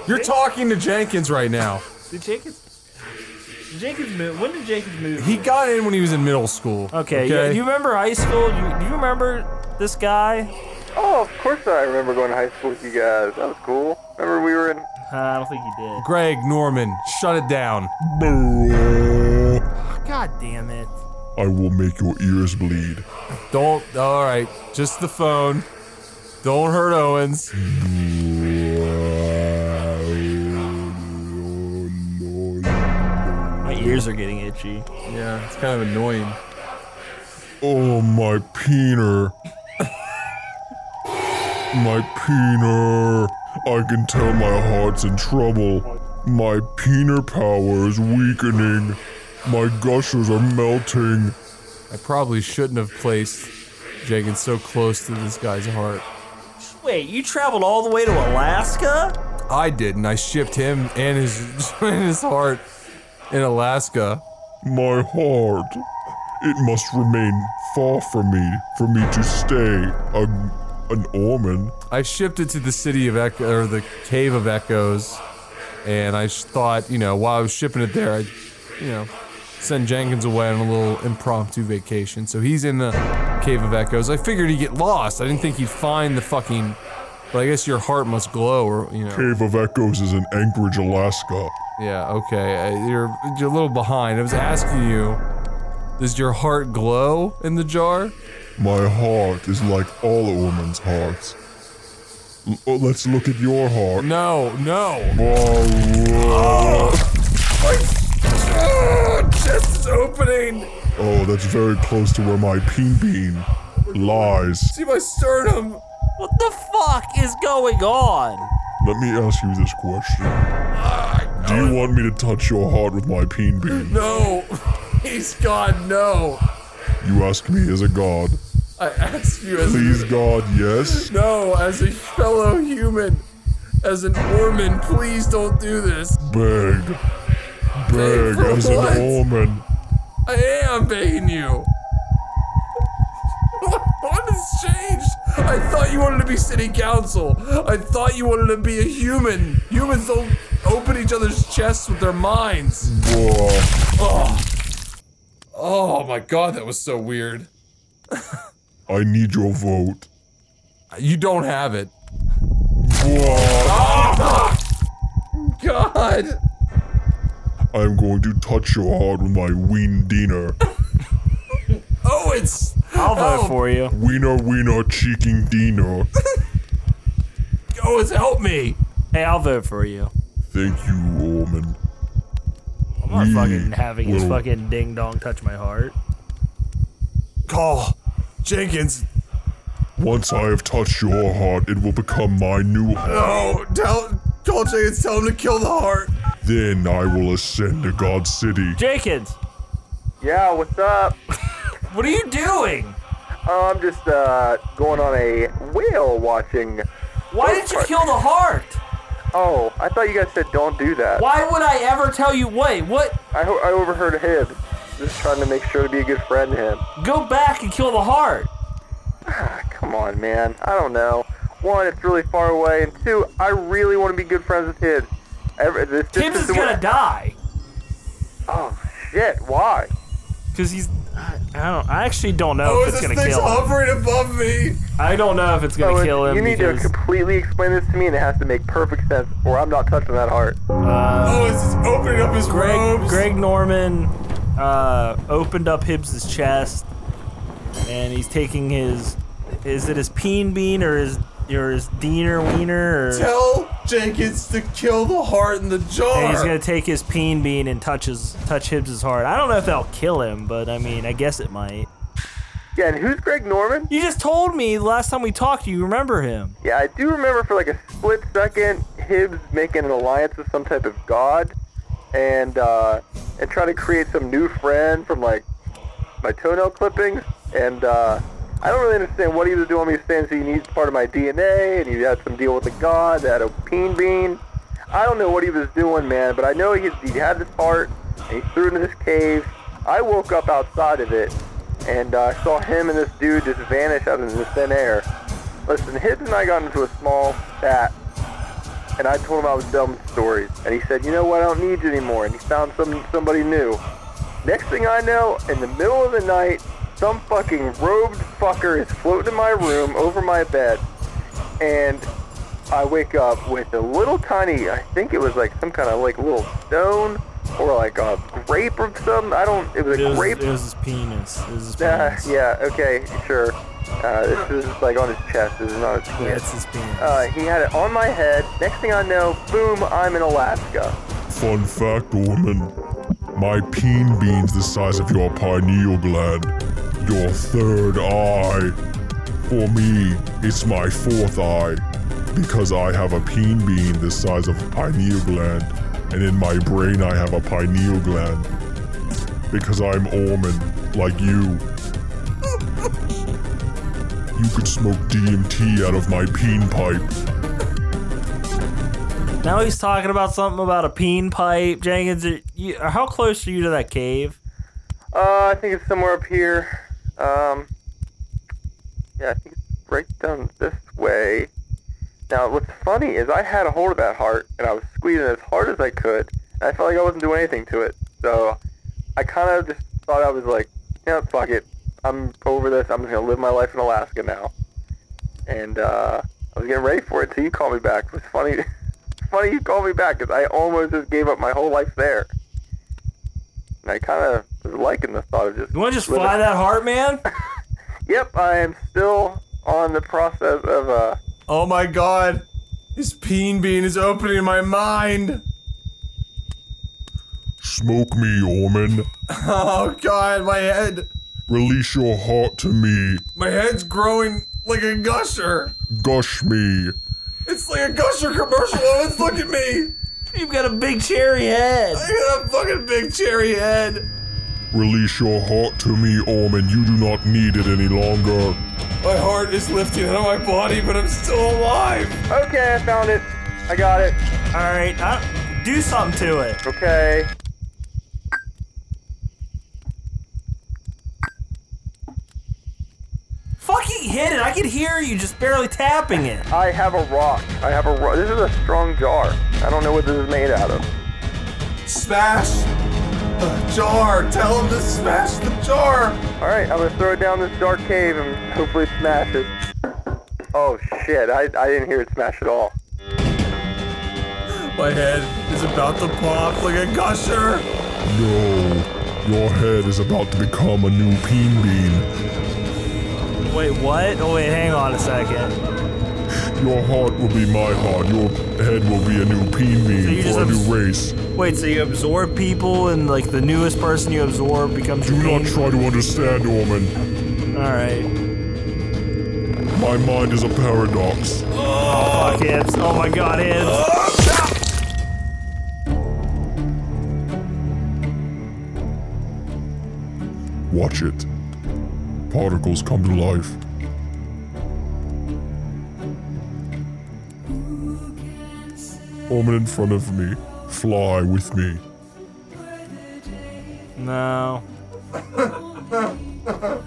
You're talking to Jenkins right now. Did Jenkins? Did Jenkins move? When did Jenkins move? He got in when he was in middle school. Okay. Yeah, Do you remember high school? You, do you remember this guy? Oh, of course I remember going to high school with you guys. That was cool. Remember we were in. Uh, I don't think he did. Greg Norman, shut it down. God damn it. I will make your ears bleed. Don't. All right, just the phone. Don't hurt Owens. My ears are getting itchy. Yeah, it's kind of annoying. Oh, my peener. my peener. I can tell my heart's in trouble. My peener power is weakening. My gushers are melting. I probably shouldn't have placed Jenkins so close to this guy's heart. Wait, you traveled all the way to Alaska? I didn't. I shipped him and his and his heart in Alaska. My heart. It must remain far from me for me to stay a, an Orman. I shipped it to the city of Echo or the cave of Echoes, and I thought, you know, while I was shipping it there, I'd, you know, send Jenkins away on a little impromptu vacation. So he's in the cave of Echoes. I figured he'd get lost. I didn't think he'd find the fucking. But I guess your heart must glow, or you know. Cave of Echoes is in Anchorage, Alaska. Yeah. Okay. Uh, You're you're a little behind. I was asking you. Does your heart glow in the jar? My heart is like all a woman's hearts. L- oh, let's look at your heart. No, no. Whoa, whoa. Oh, chest is opening. Oh, that's very close to where my peen bean lies. See my sternum. What the fuck is going on? Let me ask you this question. Ah, Do you want me to touch your heart with my peen bean? No. He's God, no. You ask me as a god. I ask you as Please, a, God, yes? no, as a fellow human, as an Orman, please don't do this. Beg. Beg as what? an Orman. I am begging you. What has changed? I thought you wanted to be city council. I thought you wanted to be a human. Humans don't open each other's chests with their minds. Whoa. Oh. Oh my god, that was so weird. I need your vote. You don't have it. Whoa. Ah! God. I'm going to touch your heart with my ween diener. Oh, it's. I'll vote help. for you. Wiener wiener cheeking diener. Oh, it's help me. Hey, I'll vote for you. Thank you, Orman. I'm not We fucking having his fucking ding dong touch my heart. Call Jenkins. Once I have touched your heart, it will become my new heart. No, tell call Jenkins. Tell him to kill the heart. Then I will ascend to God's city. Jenkins, Yeah, what's up? what are you doing? Oh, I'm just uh, going on a whale watching. Why did you kill the heart? Oh, I thought you guys said don't do that. Why would I ever tell you? Wait, what? I, ho- I overheard him. Just trying to make sure to be a good friend to him. Go back and kill the heart. Come on, man. I don't know. One, it's really far away, and two, I really want to be good friends with Tibbs. Every, this, this Tibbs is the gonna way- die. Oh shit! Why? Cause he's. I I don't. I actually don't know Oh, if it's gonna kill him. hovering above me? I don't know if it's gonna Oh, kill him you need because. to completely explain this to me, and it has to make perfect sense, or I'm not touching that heart. uh, Oh, it's opening up his Greg, robes. Greg Norman uh, opened up Hibbs's chest, and he's taking his. Is it his peen bean or his or his diener wiener? Or, Tell Jenkins to kill the heart in the jar. and he's gonna take his peen bean and touch his touch Hibbs's heart. I don't know if that'll kill him, but I mean, I guess it might. Yeah, and who's Greg Norman? You just told me the last time we talked. You remember him? Yeah, I do remember for like a split second, Hibbs making an alliance with some type of god, and uh, and trying to create some new friend from like my toenail clippings, and uh, I don't really understand what he was doing. He was saying so he needs part of my DNA, and he had some deal with a god that had a peen bean. I don't know what he was doing, man, but I know he, he had this heart, and he threw it in this cave. I woke up outside of it, and uh, I saw him and this dude just vanish out into the thin air. Listen, Hibbs and I got into a small chat, and I told him I was with stories, and he said, "You know what? I don't need you anymore." And he found some somebody new. Next thing I know, in the middle of the night, some fucking robed fucker is floating in my room over my bed, and I wake up with a little tiny, I think it was like some kind of like little stone or like a grape or something. I don't. It was It a was, grape. it was his penis. It was his Uh, penis. yeah. Okay. Sure. Uh, this is like on his chest. This is not his Yeah, penis. it's his penis. Uh, he had it on my head. Next thing I know, boom! I'm in Alaska. Fun fact, woman. My peen bean's the size of your pineal gland. Your third eye. For me, it's my fourth eye. Because I have a peen bean the size of a pineal gland. And in my brain, I have a pineal gland. Because I'm Orman, like you. You could smoke DMT out of my peen pipe. Now he's talking about something about a peen pipe. Jenkins, are you, how close are you to that cave? Uh, I think it's somewhere up here. Um, yeah, I think it's right down this way. Now, what's funny is I had a hold of that heart, and I was squeezing as hard as I could, and I felt like I wasn't doing anything to it. So I kind of just thought I was like, yeah, fuck it. I'm over this. I'm just gonna live my life in Alaska now. And uh, I was getting ready for it until you called me back. It was funny. funny you called me back because I almost just gave up my whole life there. And I kind of was liking the thought of just. You want to just living- fly that heart, man? Yep, I am still on the process of uh. Oh my god. this peen bean is opening my mind. Smoke me, woman. Oh god, my head. Release your heart to me. My head's growing like a gusher. Gush me. It's like a gusher commercial. Owens, look at me. You've got a big cherry head. I got a fucking big cherry head. Release your heart to me, Orman. You do not need it any longer. My heart is lifting out of my body, but I'm still alive. Okay, I found it. I got it. All right, I, do something to it. Okay. Fucking hit it! I can hear you just barely tapping it. I have a rock. I have a rock. This is a strong jar. I don't know what this is made out of. Smash the jar. Tell him to smash the jar. All right, I'm gonna throw it down this dark cave and hopefully smash it. Oh shit! I, I didn't hear it smash at all. My head is about to pop like a gusher. No. Your head is about to become a new peen bean. Wait, what? Oh wait, hang on a second. Your heart will be my heart. Your head will be a new peen you just for a abs- new race. Wait, so you absorb people, and like the newest person you absorb becomes Do your not try to understand, Orman. All right. My mind is a paradox. Oh, fuck Hibbs. Oh my god, Hibbs. Watch it. Particles come to life. Orman in front of me. Fly with me. No.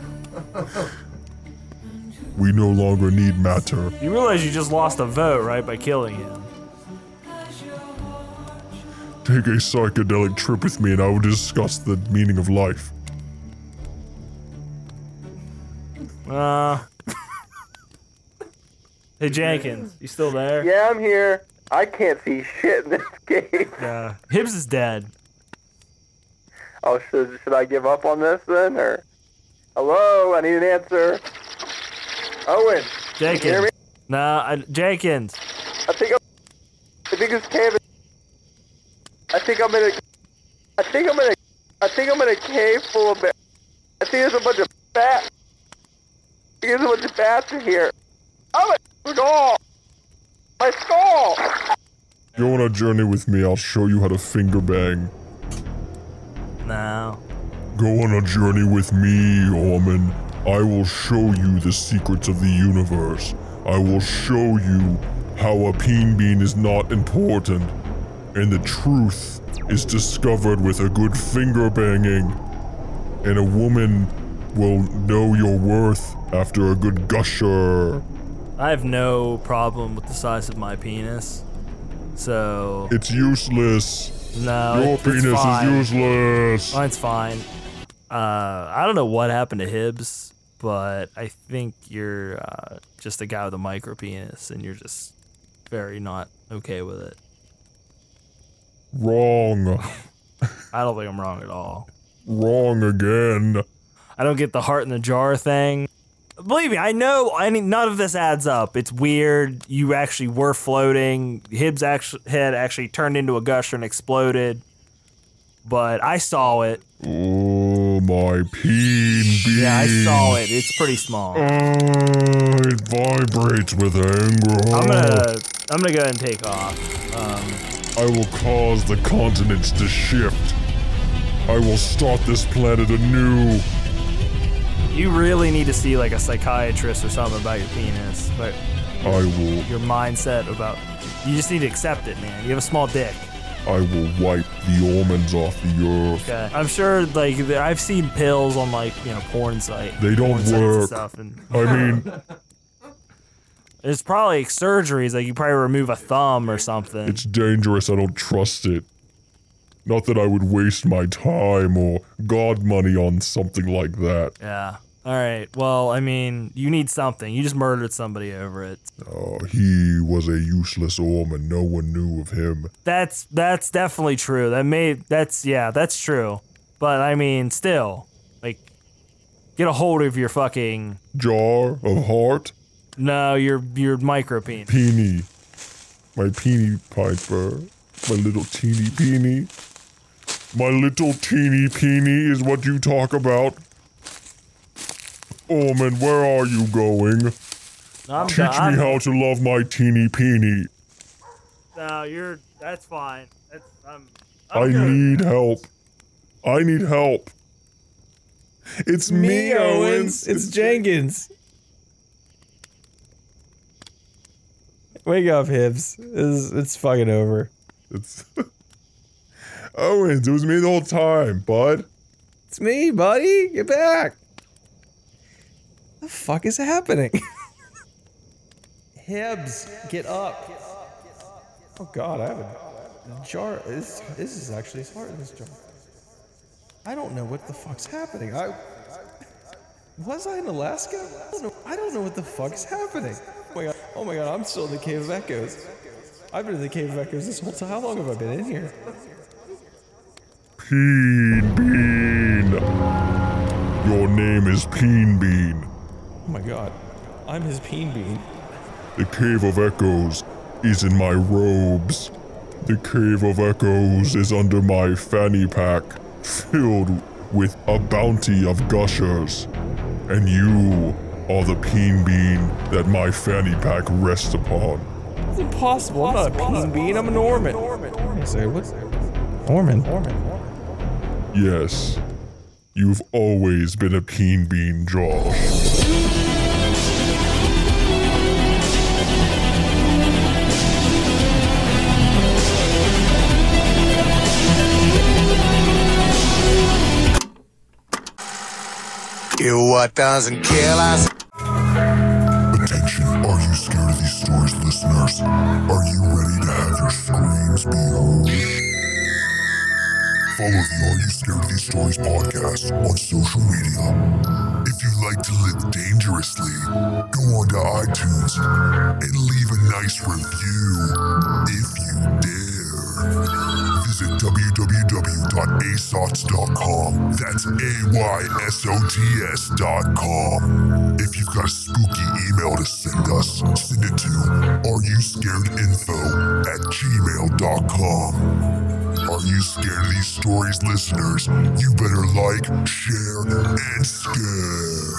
We no longer need matter. You realize you just lost a vote, right, by killing him? Take a psychedelic trip with me and I will discuss the meaning of life. Uh. hey Jenkins, you still there? Yeah, I'm here. I can't see shit in this cave. Yeah. Hibbs is dead. Oh, should, should I give up on this then, or? Hello, I need an answer. Owen, can you hear Jenkins. me? Nah, I, Jenkins. I think I'm, I think this cave. I think I'm in a. I think I'm in a. I think I'm in a cave full of. Ba- I think there's a bunch of bats. I think there's a bunch of bats in here. Oh my skull! My skull! Go on a journey with me, I'll show you how to finger bang. No. Go on a journey with me, Orman. I will show you the secrets of the universe. I will show you how a peen bean is not important, and the truth is discovered with a good finger banging. And a woman will know your worth after a good gusher. I have no problem with the size of my penis. So It's useless. no, Your it- penis is useless. Mine's fine. Uh, I don't know what happened to Hibbs, but I think you're uh, just a guy with a micro penis, and you're just very not okay with it. Wrong. I don't think I'm wrong at all. Wrong again. I don't get the heart in the jar thing. Believe me, I know. I mean, none of this adds up. It's weird. You actually were floating. Hibbs' actually, head actually turned into a gusher and exploded. But I saw it. Oh, my peen bean. Yeah, I saw it. It's pretty small. Oh, it vibrates with anger. I'm gonna, I'm gonna go ahead and take off. Um, I will cause the continents to shift. I will start this planet anew. You really need to see like a psychiatrist or something about your penis, but I will your mindset about. You just need to accept it, man. You have a small dick. I will wipe the almonds off the earth. Okay. I'm sure, like, I've seen pills on, like, you know, porn site. They don't sites and work. stuff, and I mean, it's probably like surgeries. Like, you probably remove a thumb or something. it's dangerous. I don't trust it. Not that I would waste my time or god money on something like that. yeah. All right. Well, I mean, you need something. You just murdered somebody over it. Oh, he was a useless almond. No one knew of him. That's that's definitely true. That may that's yeah, that's true. But I mean, still, like, get a hold of your fucking Jar of heart? no, your your micro penis. Peony. My peony piper. My little teeny peeny. My little teeny peeny is what you talk about. Almond, where are you going? I'm Teach done. me how to love my teeny peeny. No, you're. That's fine. That's I'm. I need help. I need help. It's me, Me, Owens. It's Jenkins. Wake up, Hibbs. It's, it's fucking over. It's Owens. It was me the whole time, bud. It's me, buddy. Get back. The fuck is happening? Hibbs, get up. Oh god, I have a jar. This, this is actually his heart in this jar. I don't know what the fuck's happening. I was I in Alaska? I don't know. I don't know what the fuck's happening. Oh my god. Oh my god. I'm still in the Cave of Echoes. I've been in the Cave of Echoes this whole time. How long have I been in here? Peen Bean. Your name is Peen Bean. Oh my god. I'm his peen bean. The Cave of Echoes is in my robes. The Cave of Echoes is under my fanny pack, filled with a bounty of gushers. And you are the peen bean that my fanny pack rests upon. It's impossible. I'm not a peen bean. I'm an Orman. I say what? Orman. Orman. Yes, you've always been a peen bean, Josh. You what doesn't kill us? Attention, are you scared of these stories, listeners? Are you ready to have your screams be heard? Follow the Are You Scared of These Stories podcast on social media. If you like to live dangerously, go on to iTunes and leave a nice review if you dare. Visit www.aysots.com. That's A-Y-S-O-T-S.com. If you've got a spooky email to send us, send it to areyouscaredinfo at gmail.com. Are you scared of these stories, listeners? You better like, share, and scare.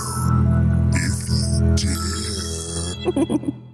If you dare.